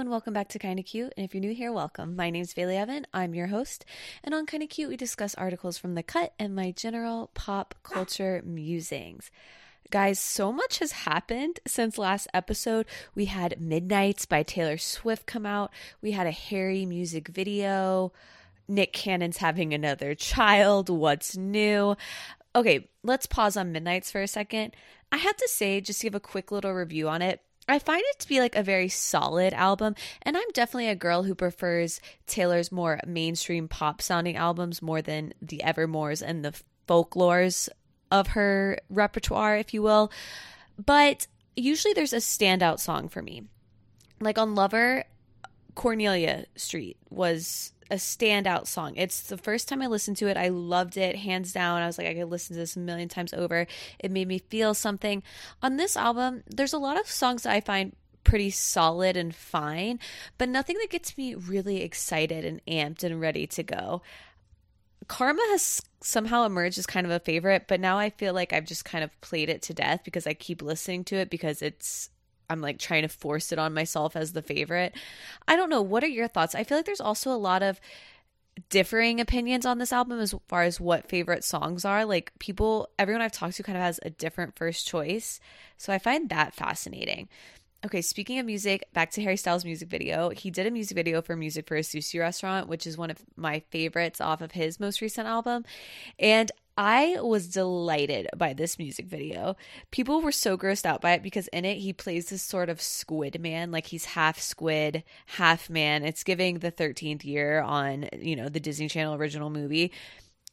and welcome back to Kinda Cute. And if you're new here, welcome. My name's Bailey Evan. I'm your host. And on Kinda Cute, we discuss articles from the cut and my general pop culture musings. Guys, so much has happened since last episode. We had Midnights by Taylor Swift come out. We had a Harry music video. Nick Cannon's having another child. What's new? Okay, let's pause on Midnights for a second. I have to say, just to give a quick little review on it, I find it to be like a very solid album, and I'm definitely a girl who prefers Taylor's more mainstream pop sounding albums more than the Evermores and the folklores of her repertoire, if you will. But usually there's a standout song for me. Like on Lover, Cornelia Street was a standout song. It's the first time I listened to it. I loved it hands down. I was like, I could listen to this a million times over. It made me feel something. On this album, there's a lot of songs that I find pretty solid and fine, but nothing that gets me really excited and amped and ready to go. Karma has somehow emerged as kind of a favorite, but now I feel like I've just kind of played it to death because I keep listening to it because it's I'm like trying to force it on myself as the favorite. I don't know. What are your thoughts? I feel like there's also a lot of differing opinions on this album as far as what favorite songs are. Like people, everyone I've talked to kind of has a different first choice. So I find that fascinating. Okay, speaking of music, back to Harry Styles' music video. He did a music video for Music for a Sushi Restaurant, which is one of my favorites off of his most recent album. And I was delighted by this music video. People were so grossed out by it because in it he plays this sort of squid man, like he's half squid, half man. It's giving the 13th year on, you know, the Disney Channel original movie.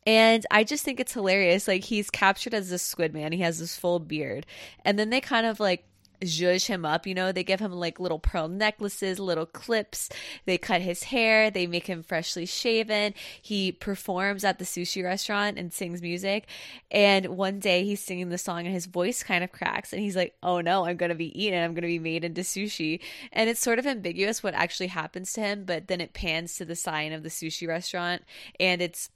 And I just think it's hilarious. Like he's captured as this squid man. He has this full beard. And then they kind of like zhuzh him up. You know, they give him like little pearl necklaces, little clips. They cut his hair. They make him freshly shaven. He performs at the sushi restaurant and sings music. And one day he's singing the song and his voice kind of cracks. And he's like, oh no, I'm going to be eaten. I'm going to be made into sushi. And it's sort of ambiguous what actually happens to him. But then it pans to the sign of the sushi restaurant and it's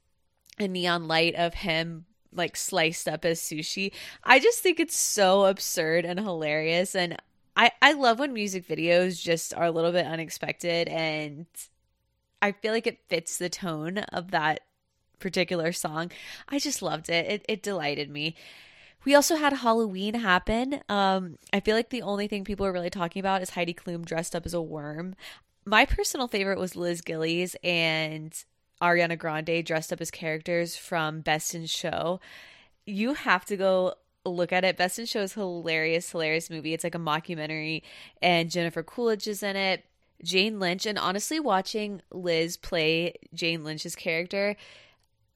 a neon light of him like sliced up as sushi. I just think it's so absurd and hilarious and I I love when music videos just are a little bit unexpected and I feel like it fits the tone of that particular song. I just loved it. It it delighted me. We also had Halloween happen. Um, I feel like the only thing people are really talking about is Heidi Klum dressed up as a worm. My personal favorite was Liz Gillies and Ariana Grande dressed up as characters from Best in Show. You have to go look at it. Best in Show is hilarious, hilarious movie. It's like a mockumentary, and Jennifer Coolidge is in it. Jane Lynch, and honestly, watching Liz play Jane Lynch's character,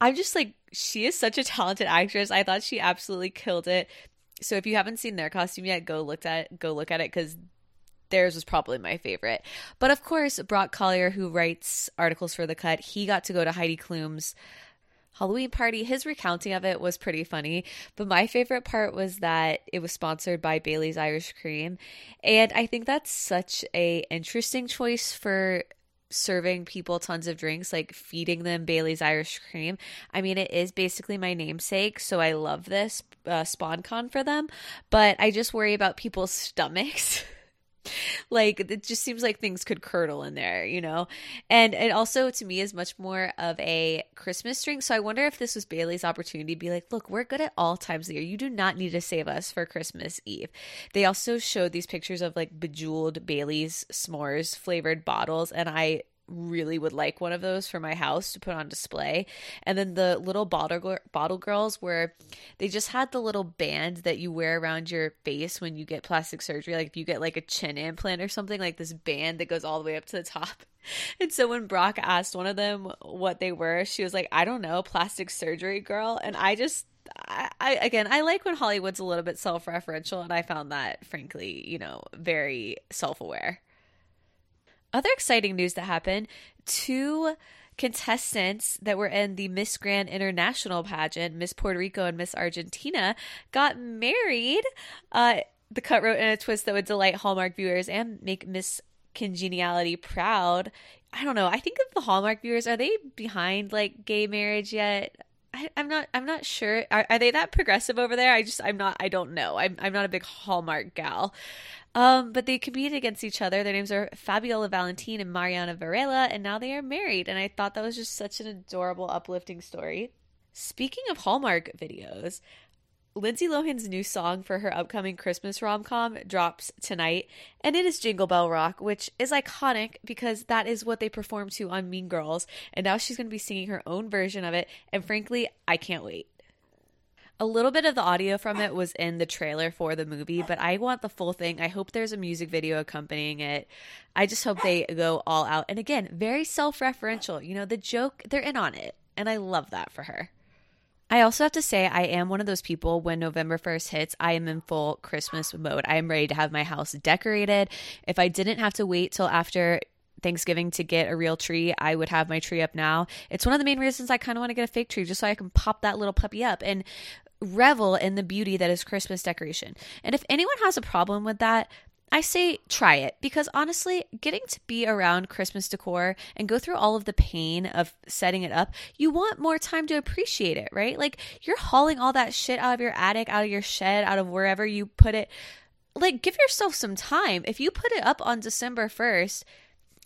I'm just like, she is such a talented actress. I thought she absolutely killed it. So if you haven't seen their costume yet, go look at go look at it because theirs was probably my favorite. But of course, Brock Colyar, who writes articles for The Cut, he got to go to Heidi Klum's Halloween party. His recounting of it was pretty funny, but my favorite part was that it was sponsored by Bailey's Irish Cream, and I think that's such a interesting choice for serving people tons of drinks, like feeding them Bailey's Irish Cream. I mean, it is basically my namesake, so I love this uh, SponCon for them, but I just worry about people's stomachs. like it just seems like things could curdle in there, you know? And it also to me is much more of a Christmas drink. So I wonder if this was Bailey's opportunity to be like, look, we're good at all times of the year. You do not need to save us for Christmas Eve. They also showed these pictures of like bejeweled Bailey's s'mores flavored bottles, and I really would like one of those for my house to put on display. And then the little bottle bottle girls where they just had the little band that you wear around your face when you get plastic surgery like if you get like a chin implant or something like this band that goes all the way up to the top. And so when Brock asked one of them what they were, she was like, "I don't know, plastic surgery girl." And I just I, I, again I like when Hollywood's a little bit self-referential and I found that frankly, you know, very self-aware. Other exciting news that happened two contestants that were in the Miss Grand International pageant, Miss Puerto Rico and Miss Argentina, got married. Uh, the cut wrote in a twist that would delight Hallmark viewers and make Miss Congeniality proud. I don't know. I think of the Hallmark viewers, are they behind like gay marriage yet? I, am not. I'm not sure. Are, are, they that progressive over there? I just. I'm not. I don't know. I'm. I'm not a big Hallmark gal. Um, but they competed against each other. Their names are Fabiola Valentin and Mariana Varela, and now they are married. And I thought that was just such an adorable, uplifting story. Speaking of Hallmark videos, Lindsay Lohan's new song for her upcoming Christmas rom com drops tonight, and it is Jingle Bell Rock, which is iconic because that is what they performed to on Mean Girls, and now she's going to be singing her own version of it, and frankly, I can't wait. A little bit of the audio from it was in the trailer for the movie, but I want the full thing. I hope there's a music video accompanying it. I just hope they go all out. And again, very self referential. You know, the joke, they're in on it. And I love that for her. I also have to say, I am one of those people when November 1st hits, I am in full Christmas mode. I am ready to have my house decorated. If I didn't have to wait till after Thanksgiving to get a real tree, I would have my tree up now. It's one of the main reasons I kind of want to get a fake tree just so I can pop that little puppy up and revel in the beauty that is Christmas decoration. And if anyone has a problem with that, I say try it because honestly, getting to be around Christmas decor and go through all of the pain of setting it up, you want more time to appreciate it, right? Like you're hauling all that shit out of your attic, out of your shed, out of wherever you put it. Like give yourself some time. If you put it up on December 1st,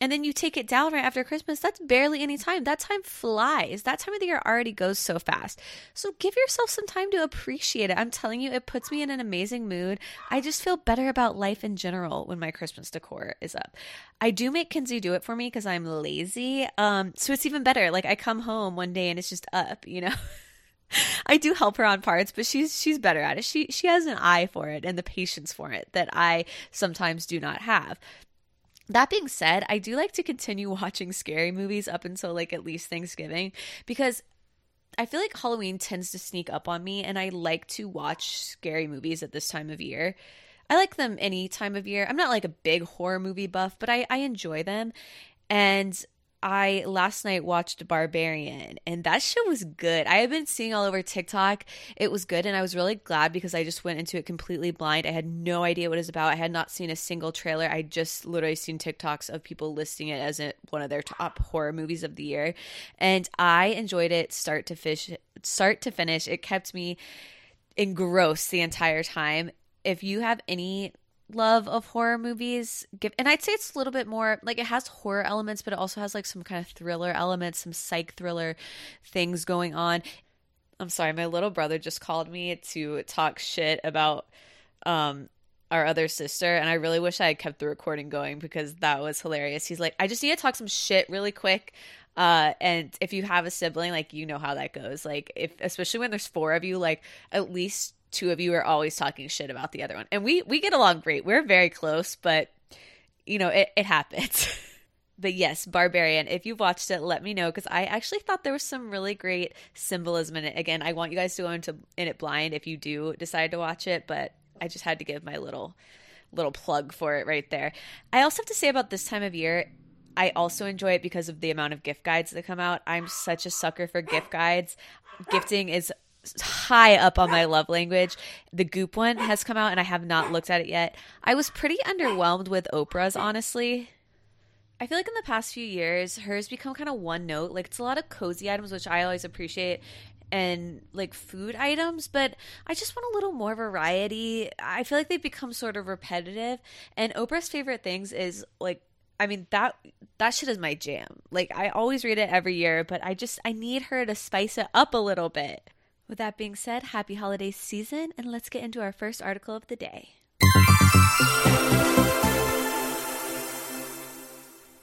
and then you take it down right after Christmas, that's barely any time. That time flies. That time of the year already goes so fast. So give yourself some time to appreciate it. I'm telling you, it puts me in an amazing mood. I just feel better about life in general when my Christmas decor is up. I do make Kinsey do it for me because I'm lazy. Um, so it's even better. Like I come home one day and it's just up, you know? I do help her on parts, but she's she's better at it. She she has an eye for it and the patience for it that I sometimes do not have. That being said, I do like to continue watching scary movies up until like at least Thanksgiving because I feel like Halloween tends to sneak up on me and I like to watch scary movies at this time of year. I like them any time of year. I'm not like a big horror movie buff, but I, I enjoy them. And I last night watched Barbarian and that show was good. I have been seeing all over TikTok. It was good and I was really glad because I just went into it completely blind. I had no idea what it was about. I had not seen a single trailer. I just literally seen TikToks of people listing it as a, one of their top horror movies of the year. And I enjoyed it start to fish start to finish. It kept me engrossed the entire time. If you have any love of horror movies give and i'd say it's a little bit more like it has horror elements but it also has like some kind of thriller elements some psych thriller things going on. I'm sorry my little brother just called me to talk shit about um our other sister and i really wish i had kept the recording going because that was hilarious. He's like i just need to talk some shit really quick. Uh and if you have a sibling like you know how that goes. Like if especially when there's four of you like at least two of you are always talking shit about the other one. And we we get along great. We're very close, but you know, it, it happens. but yes, Barbarian, if you've watched it, let me know because I actually thought there was some really great symbolism in it. Again, I want you guys to go into in it blind if you do decide to watch it, but I just had to give my little little plug for it right there. I also have to say about this time of year, I also enjoy it because of the amount of gift guides that come out. I'm such a sucker for gift guides. Gifting is high up on my love language. The Goop one has come out and I have not looked at it yet. I was pretty underwhelmed with Oprah's, honestly. I feel like in the past few years, hers become kind of one note. Like it's a lot of cozy items, which I always appreciate, and like food items, but I just want a little more variety. I feel like they've become sort of repetitive. And Oprah's favorite things is like I mean that that shit is my jam. Like I always read it every year, but I just I need her to spice it up a little bit. With that being said, happy holiday season, and let's get into our first article of the day.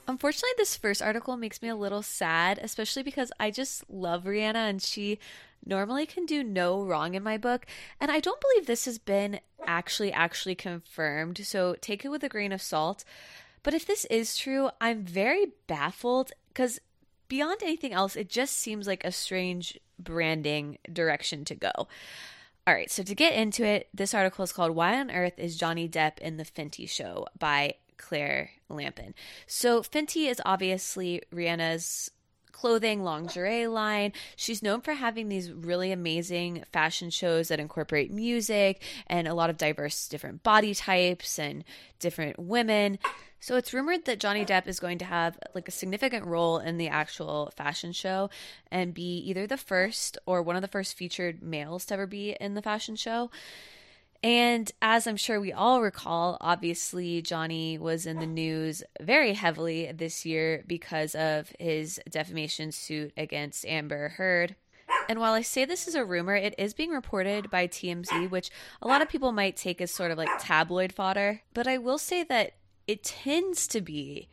Unfortunately, this first article makes me a little sad, especially because I just love Rihanna and she normally can do no wrong in my book. And I don't believe this has been actually actually confirmed, so take it with a grain of salt. But if this is true, I'm very baffled because beyond anything else, it just seems like a strange branding direction to go. All right, so to get into it, this article is called Why on Earth is Johnny Depp in the Fenty Show by Claire Lampen. So, Fenty is obviously Rihanna's clothing lingerie line. She's known for having these really amazing fashion shows that incorporate music and a lot of diverse different body types and different women. So it's rumored that Johnny Depp is going to have like a significant role in the actual fashion show and be either the first or one of the first featured males to ever be in the fashion show. And as I'm sure we all recall, obviously Johnny was in the news very heavily this year because of his defamation suit against Amber Heard. And while I say this is a rumor, it is being reported by TMZ, which a lot of people might take as sort of like tabloid fodder. But I will say that it tends to be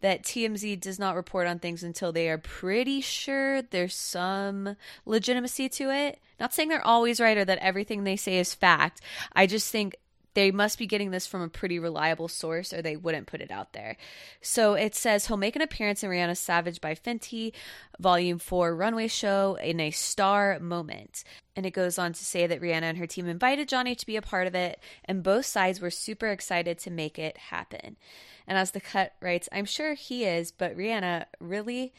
that TMZ does not report on things until they are pretty sure there's some legitimacy to it. Not saying they're always right or that everything they say is fact. I just think they must be getting this from a pretty reliable source or they wouldn't put it out there. So it says he'll make an appearance in Rihanna Savage by Fenty Volume 4 runway show in a star moment. And it goes on to say that Rihanna and her team invited Johnny to be a part of it, and both sides were super excited to make it happen. And as the cut writes, I'm sure he is, but Rihanna, really?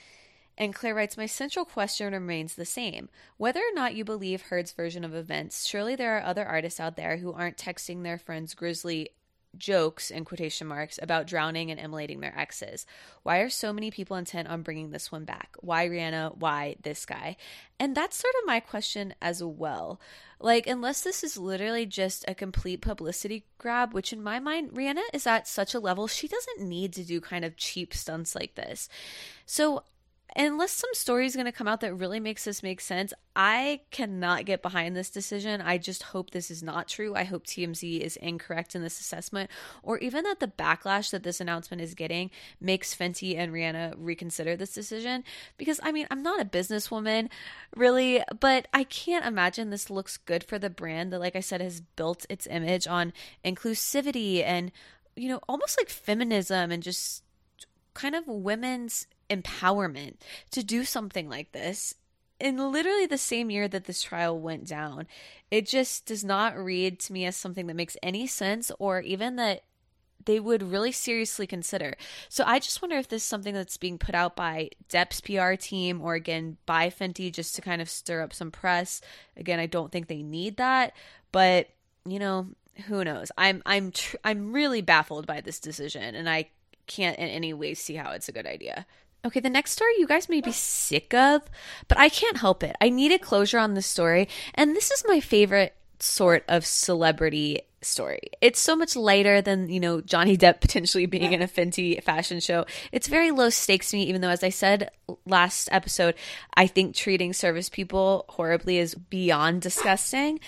And Claire writes, My central question remains the same. Whether or not you believe Heard's version of events, surely there are other artists out there who aren't texting their friends grisly jokes in quotation marks about drowning and immolating their exes. Why are so many people intent on bringing this one back? Why Rihanna? Why this guy? And that's sort of my question as well. Like, unless this is literally just a complete publicity grab, which in my mind, Rihanna is at such a level, she doesn't need to do kind of cheap stunts like this. So unless some story is going to come out that really makes this make sense, I cannot get behind this decision. I just hope this is not true. I hope TMZ is incorrect in this assessment, or even that the backlash that this announcement is getting makes Fenty and Rihanna reconsider this decision. Because, I mean, I'm not a businesswoman, really, but I can't imagine this looks good for the brand that, like I said, has built its image on inclusivity and, you know, almost like feminism and just kind of women's empowerment to do something like this in literally the same year that this trial went down. It just does not read to me as something that makes any sense or even that they would really seriously consider. So I just wonder if this is something that's being put out by Depp's PR team or again by Fenty just to kind of stir up some press. Again, I don't think they need that, but you know, who knows. I'm I'm tr- I'm really baffled by this decision and I can't in any way see how it's a good idea. Okay, the next story you guys may be sick of, but I can't help it. I needed closure on this story, and this is my favorite sort of celebrity story. It's so much lighter than, you know, Johnny Depp potentially being in a Fenty fashion show. It's very low stakes to me, even though, as I said last episode, I think treating service people horribly is beyond disgusting.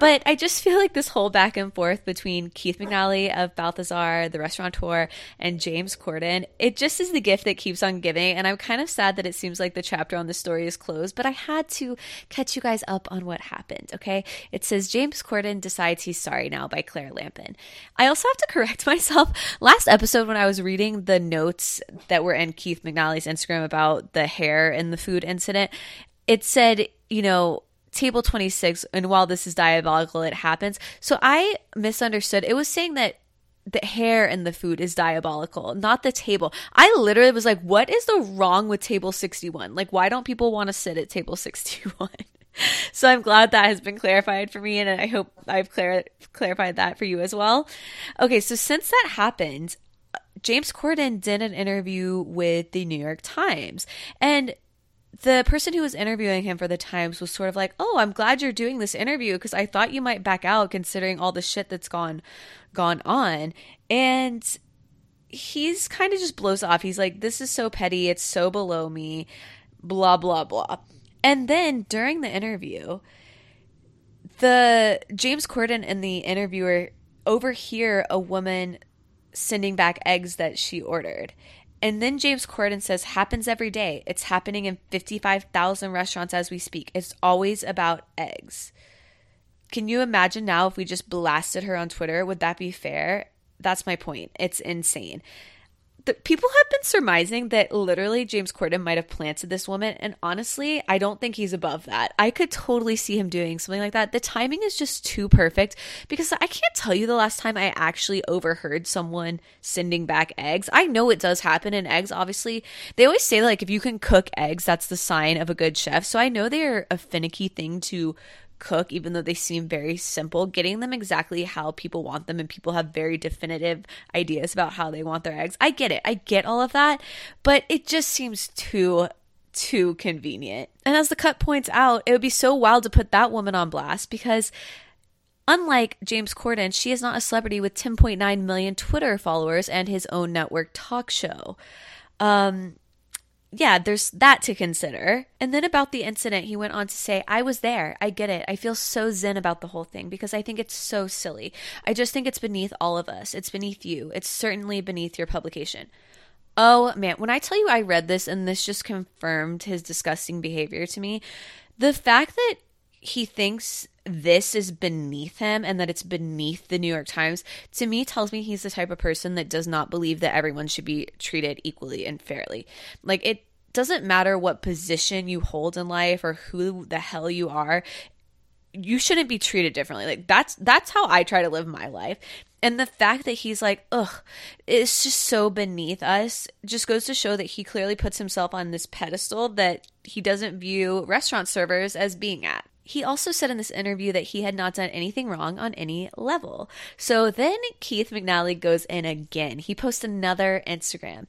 But I just feel like this whole back and forth between Keith McNally of Balthazar, the restaurateur, and James Corden, it just is the gift that keeps on giving. And I'm kind of sad that it seems like the chapter on the story is closed, but I had to catch you guys up on what happened, okay? It says James Corden decides he's sorry now by Claire Lampen. I also have to correct myself. Last episode, when I was reading the notes that were in Keith McNally's Instagram about the hair and the food incident, it said, you know, table 26 and while this is diabolical it happens. So i misunderstood. It was saying that the hair in the food is diabolical not the table. I literally was like what is the wrong with table 61 like why don't people want to sit at table 61 so i'm glad that has been clarified for me and i hope i've clar- clarified that for you as well. Okay so since that happened James Corden did an interview with the New York Times and the person who was interviewing him for the Times was sort of like, "Oh, I'm glad you're doing this interview because I thought you might back out considering all the shit that's gone gone on." And he's kind of just blows off. He's like, "This is so petty. It's so below me." Blah blah blah. And then during the interview, the James Corden and the interviewer overhear a woman sending back eggs that she ordered. And then James Corden says, happens every day. It's happening in 55,000 restaurants as we speak. It's always about eggs. Can you imagine now if we just blasted her on Twitter? Would that be fair? That's my point. It's insane the, people have been surmising that literally James Corden might have planted this woman, and honestly, I don't think he's above that. I could totally see him doing something like that. The timing is just too perfect because I can't tell you the last time I actually overheard someone sending back eggs. I know it does happen in eggs, obviously. They always say, like, if you can cook eggs, that's the sign of a good chef. So I know they're a finicky thing to cook, even though they seem very simple, getting them exactly how people want them, and people have very definitive ideas about how they want their eggs. I get it. I get all of that, but it just seems too too convenient. And as the cut points out, it would be so wild to put that woman on blast because unlike James Corden, she is not a celebrity with 10.9 million Twitter followers and his own network talk show. Um yeah, there's that to consider. And then about the incident, he went on to say, I was there. I get it. I feel so zen about the whole thing because I think it's so silly. I just think it's beneath all of us. It's beneath you. It's certainly beneath your publication. Oh man, when I tell you I read this and this just confirmed his disgusting behavior to me, the fact that he thinks this is beneath him and that it's beneath the New York Times to me tells me he's the type of person that does not believe that everyone should be treated equally and fairly. Like it doesn't matter what position you hold in life or who the hell you are you shouldn't be treated differently. Like that's that's how i try to live my life. And the fact that he's like ugh it's just so beneath us just goes to show that he clearly puts himself on this pedestal that he doesn't view restaurant servers as being at he also said in this interview that he had not done anything wrong on any level. So then Keith McNally goes in again. He posts another Instagram.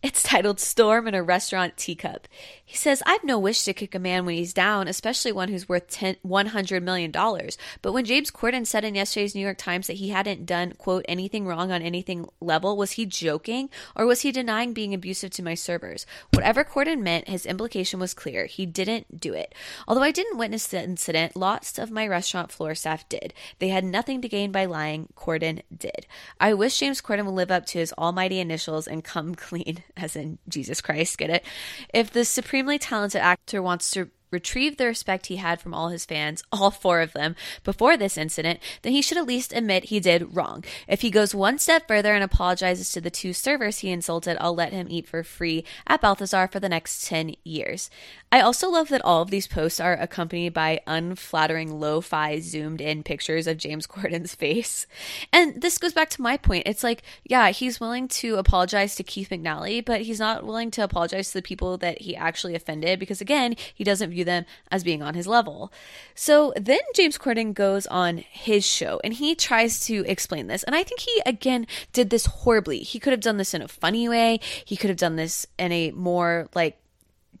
It's titled Storm in a Restaurant Teacup. He says, I've no wish to kick a man when he's down, especially one who's worth 10, $100 million. But when James Corden said in yesterday's New York Times that he hadn't done, quote, anything wrong on anything level, was he joking or was he denying being abusive to my servers? Whatever Corden meant, his implication was clear. He didn't do it. Although I didn't witness the incident, lots of my restaurant floor staff did. They had nothing to gain by lying. Corden did. I wish James Corden would live up to his almighty initials and come clean as in Jesus Christ, get it? If the supremely talented actor wants to retrieve the respect he had from all his fans, all four of them, before this incident, then he should at least admit he did wrong. If he goes one step further and apologizes to the two servers he insulted, I'll let him eat for free at Balthazar for the next 10 years. I also love that all of these posts are accompanied by unflattering lo fi zoomed in pictures of James Corden's face. And this goes back to my point. It's like, yeah, he's willing to apologize to Keith McNally, but he's not willing to apologize to the people that he actually offended because, again, he doesn't view them as being on his level. So then James Corden goes on his show and he tries to explain this. And I think he, again, did this horribly. He could have done this in a funny way, he could have done this in a more like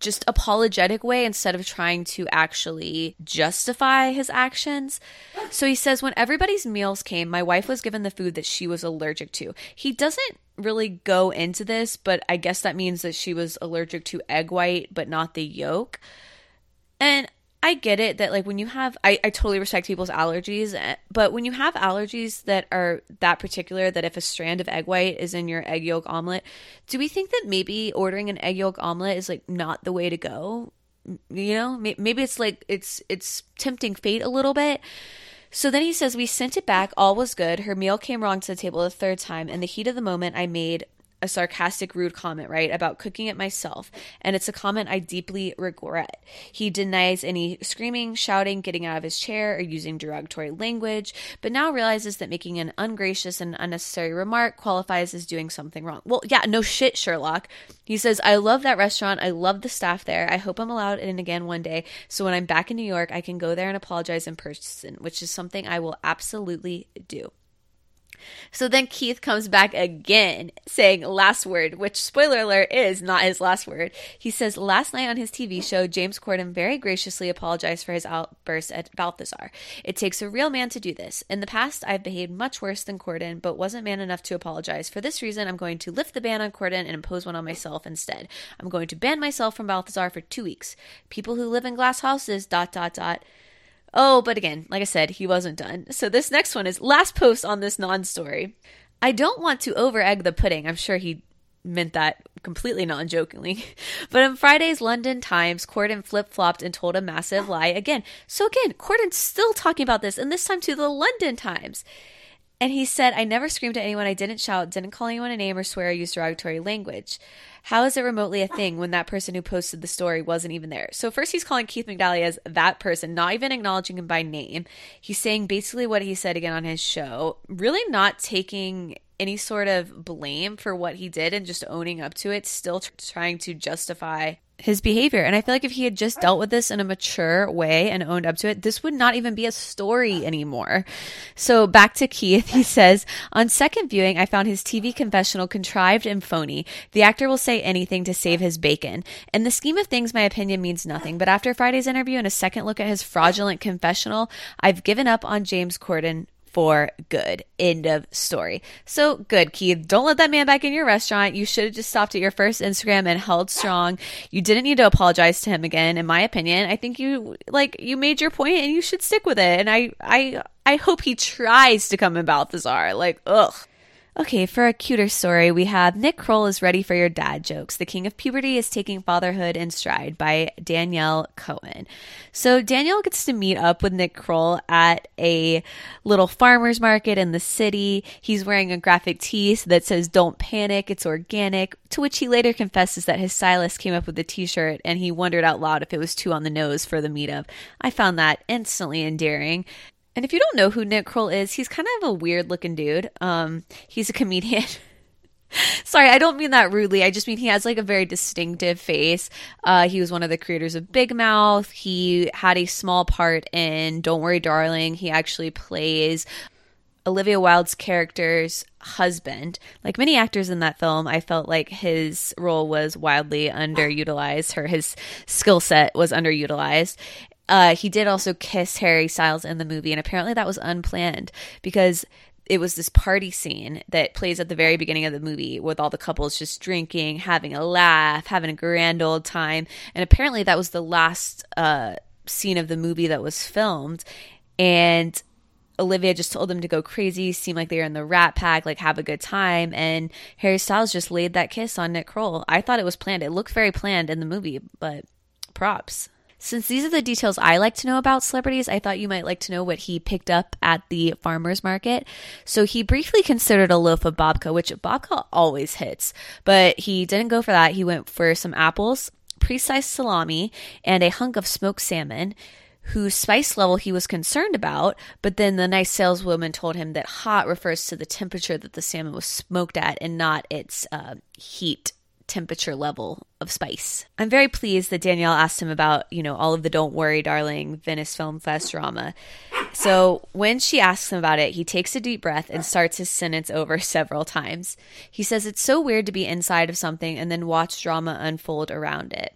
just apologetic way instead of trying to actually justify his actions. So he says, When everybody's meals came, my wife was given the food that she was allergic to. He doesn't really go into this, but I guess that means that she was allergic to egg white, but not the yolk. And I get it that like when you have I, I totally respect people's allergies, eh, but when you have allergies that are that particular that if a strand of egg white is in your egg yolk omelet, do we think that maybe ordering an egg yolk omelet is like not the way to go? You know, maybe it's like it's it's tempting fate a little bit. So then he says, We sent it back. All was good. Her meal came wrong to the table the third time. In the heat of the moment, I made a sarcastic, rude comment, right, about cooking it myself. And it's a comment I deeply regret. He denies any screaming, shouting, getting out of his chair, or using derogatory language, but now realizes that making an ungracious and unnecessary remark qualifies as doing something wrong. Well, yeah, no shit, Sherlock. He says, I love that restaurant. I love the staff there. I hope I'm allowed in again one day. So when I'm back in New York, I can go there and apologize in person, which is something I will absolutely do. So then Keith comes back again saying last word, which spoiler alert is not his last word. He says last night on his TV show, James Corden very graciously apologized for his outburst at Balthazar. It takes a real man to do this. In the past, I've behaved much worse than Corden, but wasn't man enough to apologize. For this reason, I'm going to lift the ban on Corden and impose one on myself instead. I'm going to ban myself from Balthazar for two weeks. People who live in glass houses, dot, dot, dot. Oh, but again, like I said, he wasn't done. So this next one is last post on this non story. I don't want to over egg the pudding. I'm sure he meant that completely non jokingly. But in Friday's London Times, Corden flip flopped and told a massive lie again. So again, Corden's still talking about this, and this time to the London Times. And he said, I never screamed at anyone, I didn't shout, didn't call anyone a name or swear or use derogatory language. How is it remotely a thing when that person who posted the story wasn't even there? So, first, he's calling Keith McNally as that person, not even acknowledging him by name. He's saying basically what he said again on his show, really not taking any sort of blame for what he did and just owning up to it, still trying to justify his behavior. And I feel like if he had just dealt with this in a mature way and owned up to it, this would not even be a story anymore. So back to Keith, he says, on second viewing, I found his TV confessional contrived and phony. The actor will say anything to save his bacon. In the scheme of things, my opinion means nothing. But after Friday's interview and a second look at his fraudulent confessional, I've given up on James Corden for good. End of story. So good, Keith. Don't let that man back in your restaurant. You should have just stopped at your first Instagram and held strong. You didn't need to apologize to him again, in my opinion. I think you like you made your point and you should stick with it. And I I I hope he tries to come in Balthazar. Like, ugh. Okay, for a cuter story, we have Nick Kroll is ready for your dad jokes. The King of Puberty is taking fatherhood in stride by Danielle Cohen. So Danielle gets to meet up with Nick Kroll at a little farmer's market in the city. He's wearing a graphic tee that says "Don't panic, it's organic." To which he later confesses that his stylist came up with the T-shirt and he wondered out loud if it was too on the nose for the meetup. I found that instantly endearing. And if you don't know who Nick Kroll is, he's kind of a weird looking dude. Um, he's a comedian. Sorry, I don't mean that rudely. I just mean he has like a very distinctive face. Uh, he was one of the creators of Big Mouth. He had a small part in Don't Worry, Darling. He actually plays Olivia Wilde's character's husband. Like many actors in that film, I felt like his role was wildly underutilized, or his skill set was underutilized. Uh, he did also kiss Harry Styles in the movie, and apparently that was unplanned because it was this party scene that plays at the very beginning of the movie with all the couples just drinking, having a laugh, having a grand old time. And apparently that was the last uh, scene of the movie that was filmed. And Olivia just told them to go crazy, seem like they were in the rat pack, like have a good time. And Harry Styles just laid that kiss on Nick Kroll. I thought it was planned. It looked very planned in the movie, but props. Since these are the details I like to know about celebrities, I thought you might like to know what he picked up at the farmer's market. So he briefly considered a loaf of babka, which babka always hits, but he didn't go for that. He went for some apples, pre-sliced salami, and a hunk of smoked salmon whose spice level he was concerned about, but then the nice saleswoman told him that hot refers to the temperature that the salmon was smoked at and not its uh, heat temperature level of spice. I'm very pleased that Danielle asked him about, you know, all of the Don't Worry, Darling Venice Film Fest drama. So when she asks him about it, he takes a deep breath and starts his sentence over several times. He says it's so weird to be inside of something and then watch drama unfold around it.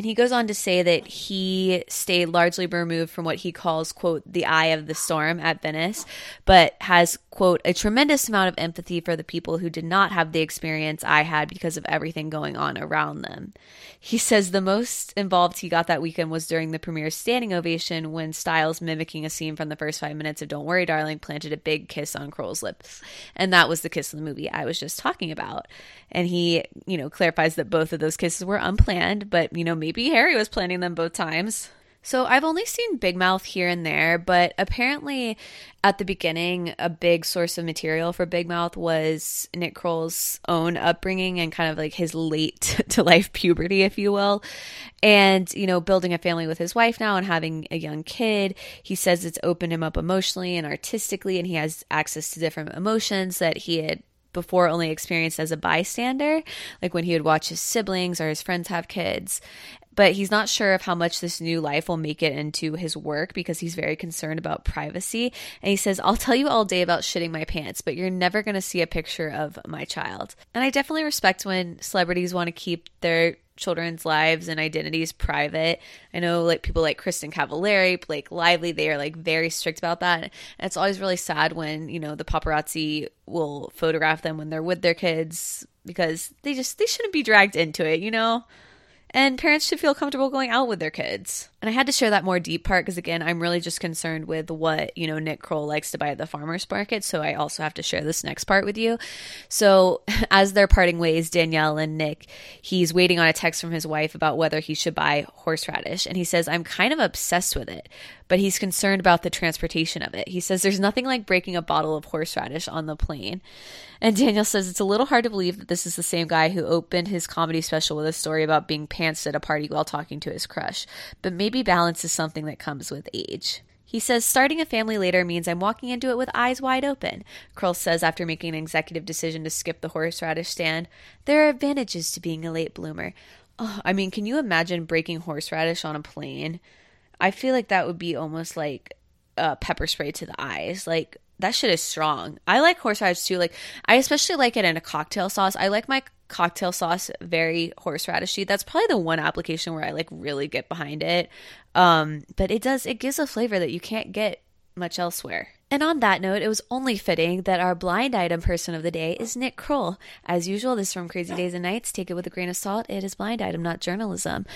And he goes on to say that he stayed largely removed from what he calls, quote, the eye of the storm at Venice, but has, quote, a tremendous amount of empathy for the people who did not have the experience I had because of everything going on around them. He says the most involved he got that weekend was during the premiere standing ovation when Styles, mimicking a scene from the first five minutes of Don't Worry, Darling, planted a big kiss on Kroll's lips. And that was the kiss in the movie I was just talking about. And he, you know, clarifies that both of those kisses were unplanned, but, you know, maybe Harry was planning them both times. So I've only seen Big Mouth here and there, but apparently at the beginning, a big source of material for Big Mouth was Nick Kroll's own upbringing and kind of like his late to life puberty, if you will. And, you know, building a family with his wife now and having a young kid. He says it's opened him up emotionally and artistically, and he has access to different emotions that he had before only experienced as a bystander, like when he would watch his siblings or his friends have kids. But he's not sure of how much this new life will make it into his work because he's very concerned about privacy. And he says, I'll tell you all day about shitting my pants, but you're never going to see a picture of my child. And I definitely respect when celebrities want to keep their children's lives and identities private. I know like people like Kristin Cavallari, Blake Lively, they are like very strict about that. And it's always really sad when, you know, the paparazzi will photograph them when they're with their kids because they just they shouldn't be dragged into it, you know? And parents should feel comfortable going out with their kids. And I had to share that more deep part because again, I'm really just concerned with what, you know, Nick Kroll likes to buy at the farmer's market, so I also have to share this next part with you. So, as they're parting ways, Danielle and Nick, he's waiting on a text from his wife about whether he should buy horseradish, and he says, "I'm kind of obsessed with it." But he's concerned about the transportation of it. He says there's nothing like breaking a bottle of horseradish on the plane. And Danielle says it's a little hard to believe that this is the same guy who opened his comedy special with a story about being pantsed at a party while talking to his crush. But maybe balance is something that comes with age. He says starting a family later means I'm walking into it with eyes wide open. Kroll says after making an executive decision to skip the horseradish stand, there are advantages to being a late bloomer. oh, I mean, can you imagine breaking horseradish on a plane? I feel like that would be almost like uh, pepper spray to the eyes. Like that shit is strong. I like horseradish too. Like I especially like it in a cocktail sauce. I like my cocktail sauce very horseradishy. That's probably the one application where I like really get behind it. Um, but it does it gives a flavor that you can't get much elsewhere. And on that note, it was only fitting that our blind item person of the day is Nick Kroll. As usual, this is from Crazy Days and Nights. Take it with a grain of salt. It is blind item, not journalism.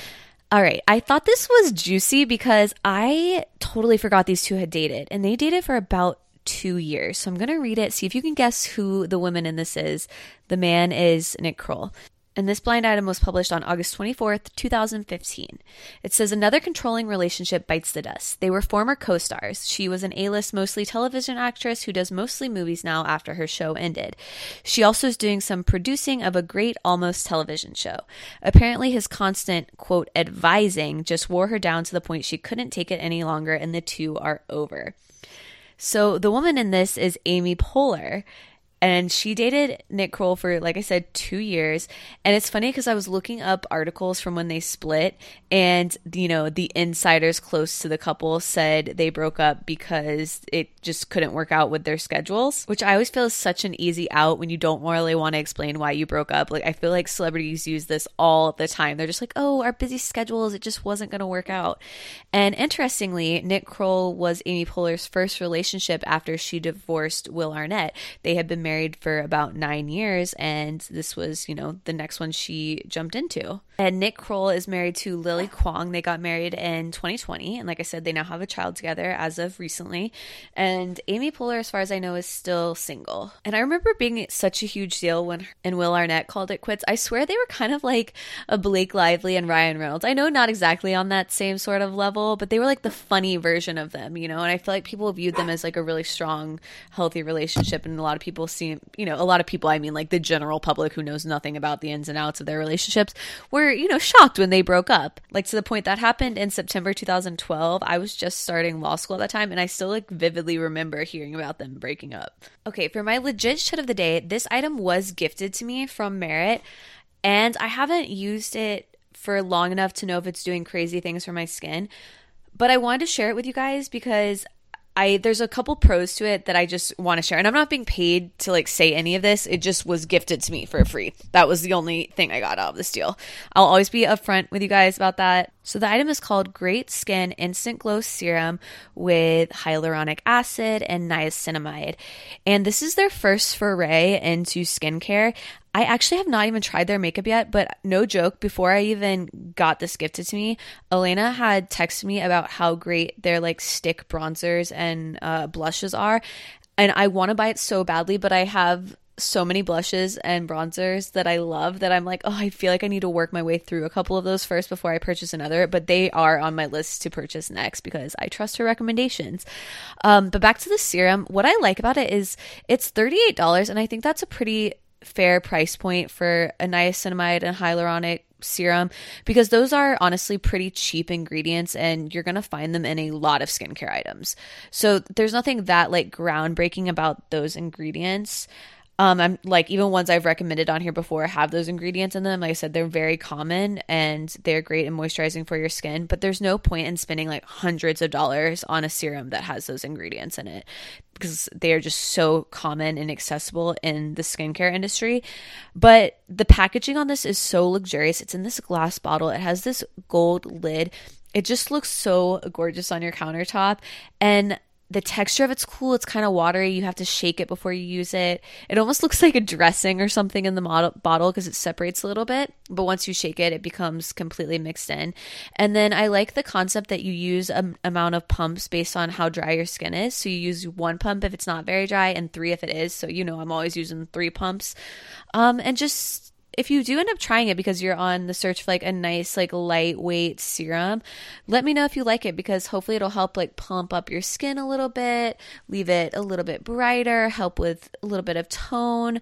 All right, I thought this was juicy because I totally forgot these two had dated, and they dated for about two years. So I'm going to read it, see if you can guess who the woman in this is. The man is Nick Kroll. And this blind item was published on August 24th, 2015. It says another controlling relationship bites the dust. They were former co stars. She was an A list, mostly television actress who does mostly movies now after her show ended. She also is doing some producing of a great almost television show. Apparently, his constant, quote, advising just wore her down to the point she couldn't take it any longer, and the two are over. So the woman in this is Amy Poehler and she dated Nick Kroll for, like I said, two years. And it's funny because I was looking up articles from when they split, and you know, the insiders close to the couple said they broke up because it just couldn't work out with their schedules, which I always feel is such an easy out when you don't really want to explain why you broke up. Like, I feel like celebrities use this all the time. They're just like, oh, our busy schedules, it just wasn't going to work out. And interestingly, Nick Kroll was Amy Poehler's first relationship after she divorced Will Arnett. They had been married married for about nine years, and this was, you know, the next one she jumped into. And Nick Kroll is married to Lily Kwong. They got married in 2020, and like I said, they now have a child together as of recently. And Amy Poehler, as far as I know, is still single. And I remember being such a huge deal when and Will Arnett called it quits. I swear they were kind of like a Blake Lively and Ryan Reynolds. I know not exactly on that same sort of level, but they were like the funny version of them, you know. And I feel like people viewed them as like a really strong, healthy relationship, and a lot of people seem, you know, a lot of people, I mean, like the general public who knows nothing about the ins and outs of their relationships, were, you know, shocked when they broke up. Like to the point that happened in September 2012. I was just starting law school at that time, and I still like vividly remember hearing about them breaking up. Okay, for my legit shit of the day, this item was gifted to me from Merit, and I haven't used it for long enough to know if it's doing crazy things for my skin but I wanted to share it with you guys because I there's a couple pros to it that I just want to share. And I'm not being paid to like say any of this. It just was gifted to me for free. That was the only thing I got out of this deal. I'll always be upfront with you guys about that. So the item is called Great Skin Instant Glow Serum with hyaluronic acid and niacinamide. And this is their first foray into skincare. I actually have not even tried their makeup yet, but no joke, before I even got this gifted to me, Elena had texted me about how great their like stick bronzers and uh, blushes are. And I want to buy it so badly, but I have so many blushes and bronzers that I love that I'm like, oh, I feel like I need to work my way through a couple of those first before I purchase another. But they are on my list to purchase next because I trust her recommendations. Um, but back to the serum, what I like about it is it's $38, and I think that's a pretty fair price point for a niacinamide and hyaluronic serum because those are honestly pretty cheap ingredients and you're going to find them in a lot of skincare items. So there's nothing that like groundbreaking about those ingredients. Um, I'm like even ones I've recommended on here before have those ingredients in them. Like I said, they're very common and they're great in moisturizing for your skin. But there's no point in spending like hundreds of dollars on a serum that has those ingredients in it because they are just so common and accessible in the skincare industry. But the packaging on this is so luxurious. It's in this glass bottle. It has this gold lid. It just looks so gorgeous on your countertop. And the texture of it's cool. It's kind of watery. You have to shake it before you use it. It almost looks like a dressing or something in the model, bottle because it separates a little bit. But once you shake it, it becomes completely mixed in. And then I like the concept that you use an amount of pumps based on how dry your skin is. So you use one pump if it's not very dry and three if it is. So, you know, I'm always using three pumps. Um, and just if you do end up trying it because you're on the search for like a nice like lightweight serum let me know if you like it because hopefully it'll help like plump up your skin a little bit leave it a little bit brighter help with a little bit of tone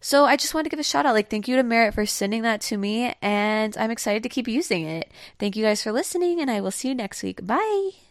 so I just wanted to give a shout out. Like, thank you to Merit for sending that to me, and I'm excited to keep using it. Thank you guys for listening, and I will see you next week. Bye.